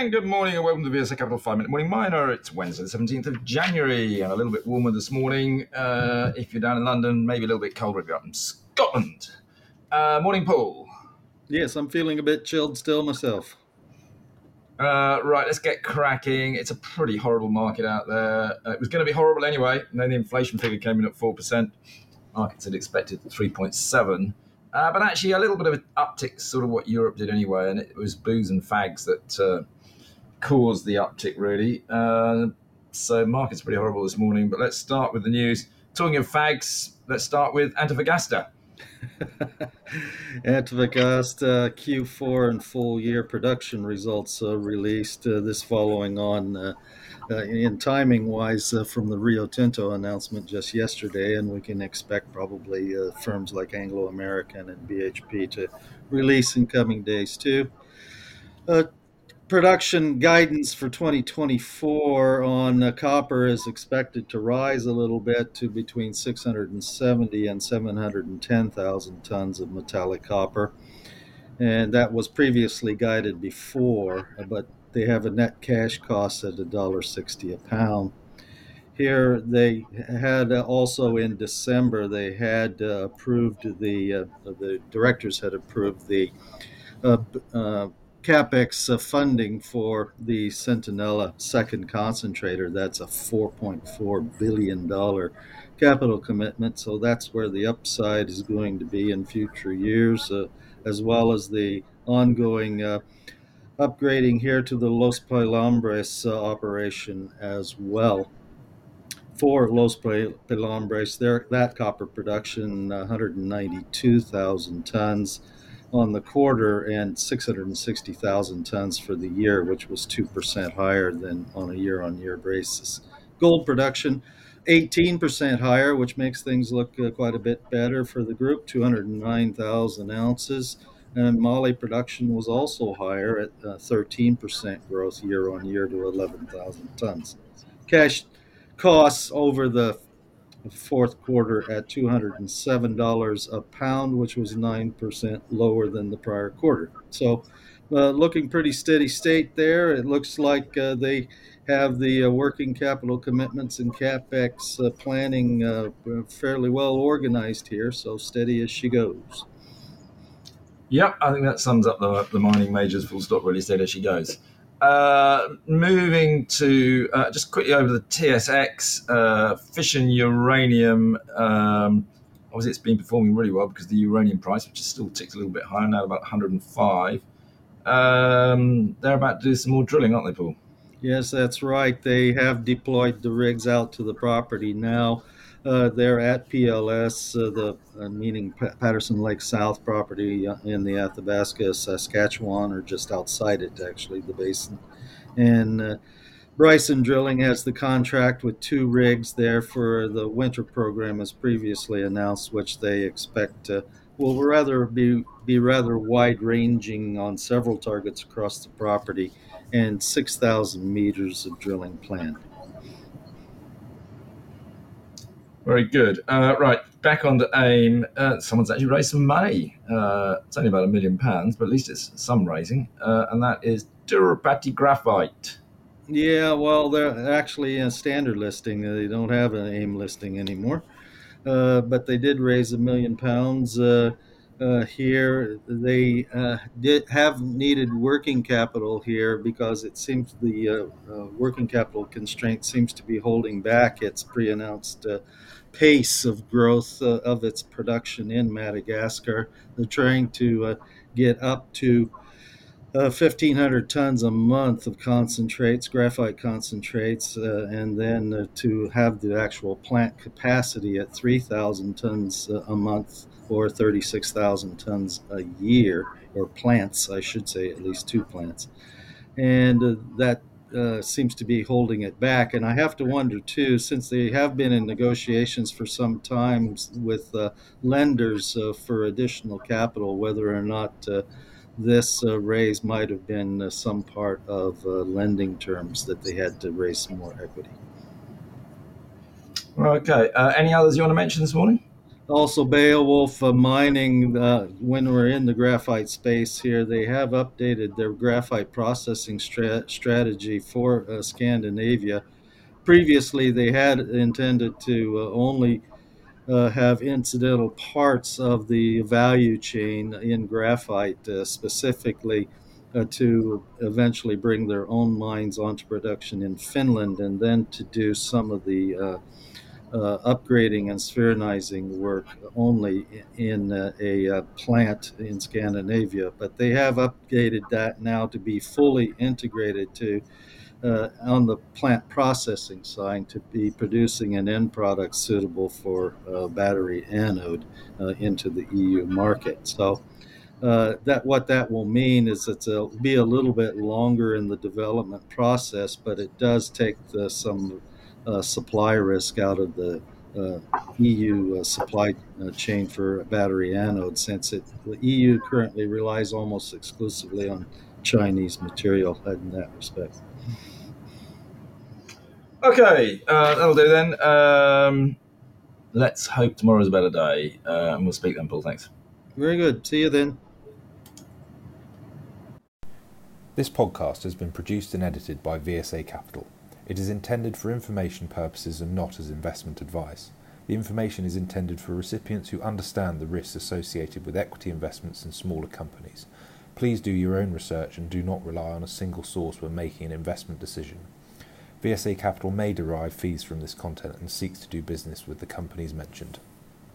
And good morning and welcome to the VSA Capital 5 Minute Morning Miner. It's Wednesday, the 17th of January, and a little bit warmer this morning. Uh, if you're down in London, maybe a little bit colder if you're up in Scotland. Uh, morning, Paul. Yes, I'm feeling a bit chilled still myself. Uh, right, let's get cracking. It's a pretty horrible market out there. Uh, it was going to be horrible anyway, and then the inflation figure came in at 4%. Markets had expected 3.7. Uh, but actually, a little bit of an uptick, sort of what Europe did anyway, and it was booze and fags that uh, caused the uptick, really. Uh, so, market's pretty horrible this morning. But let's start with the news. Talking of fags, let's start with Antofagasta. Antofagasta Q4 and full year production results uh, released uh, this following on uh, uh in timing wise uh, from the Rio Tinto announcement just yesterday, and we can expect probably uh, firms like Anglo American and BHP to release in coming days too production guidance for 2024 on uh, copper is expected to rise a little bit to between 670 and 710,000 tons of metallic copper. And that was previously guided before, but they have a net cash cost at $1.60 a pound. Here, they had also in December, they had uh, approved the, uh, the directors had approved the uh, uh, capex uh, funding for the Centinela second concentrator. That's a $4.4 billion capital commitment. So that's where the upside is going to be in future years, uh, as well as the ongoing uh, upgrading here to the Los Pelambres uh, operation as well. For Los Pelambres, there, that copper production, 192,000 tons on the quarter and 660,000 tons for the year, which was 2% higher than on a year on year basis. Gold production, 18% higher, which makes things look uh, quite a bit better for the group, 209,000 ounces. And moly production was also higher at uh, 13% growth year on year to 11,000 tons. Cash costs over the fourth quarter at $207 a pound, which was 9% lower than the prior quarter. So, uh, looking pretty steady state there. It looks like uh, they have the uh, working capital commitments and capex uh, planning uh, fairly well organized here, so steady as she goes. Yep, I think that sums up the, the mining majors full stop, really steady as she goes. Uh, moving to uh, just quickly over the TSX, uh, fission uranium. Um, obviously, it's been performing really well because the uranium price, which is still ticked a little bit higher now, about 105. Um, they're about to do some more drilling, aren't they, Paul? Yes, that's right. They have deployed the rigs out to the property now. Uh, they're at PLS, uh, the uh, meaning Patterson Lake South property uh, in the Athabasca, Saskatchewan, or just outside it, actually, the basin. And Bryson Drilling has the contract with two rigs there for the winter program, as previously announced, which they expect will rather be be rather wide ranging on several targets across the property, and 6,000 meters of drilling planned. Very good. Uh, right, back on to AIM. Uh, someone's actually raised some money. Uh, it's only about a million pounds, but at least it's some raising. Uh, and that is Tirupati Graphite. Yeah, well, they're actually a standard listing. They don't have an AIM listing anymore. Uh, but they did raise a million pounds uh, here. They did have needed working capital here because it seems the working capital constraint seems to be holding back its pre-announced pace of growth uh, of its production in Madagascar. They're trying to uh, get up to uh, 1,500 tons a month of concentrates, graphite concentrates, uh, and then uh, to have the actual plant capacity at 3,000 tons uh, a month or 36,000 tons a year, or plants, I should say, at least two plants. And that uh, seems to be holding it back. And I have to wonder too, since they have been in negotiations for some time with uh, lenders uh, for additional capital, whether or not uh, this uh, raise might have been some part of lending terms that they had to raise some more equity. Okay. any others you want to mention this morning? also Beowulf uh, Mining, uh, when we're in the graphite space here, they have updated their graphite processing stra- strategy for uh, Scandinavia. Previously, they had intended to uh, only uh, have incidental parts of the value chain in graphite, uh, specifically to eventually bring their own mines onto production in Finland, and then to do some of the uh, upgrading and spheronizing work only in uh, a, plant in Scandinavia, but they have updated that now to be fully integrated to uh, on the plant processing side to be producing an end product suitable for battery anode uh, into the EU market. So. Uh, that what that will mean is it'll be a little bit longer in the development process, but it does take the, some uh, supply risk out of the uh, EU uh, supply uh, chain for battery anodes, since it, the EU currently relies almost exclusively on Chinese material in that respect. Okay, uh, that'll do then. Um, let's hope tomorrow's a better day, uh, and we'll speak then, Paul. Thanks. Very good. See you then. This podcast has been produced and edited by VSA Capital. It is intended for information purposes and not as investment advice. The information is intended for recipients who understand the risks associated with equity investments in smaller companies. Please do your own research and do not rely on a single source when making an investment decision. VSA Capital may derive fees from this content and seeks to do business with the companies mentioned.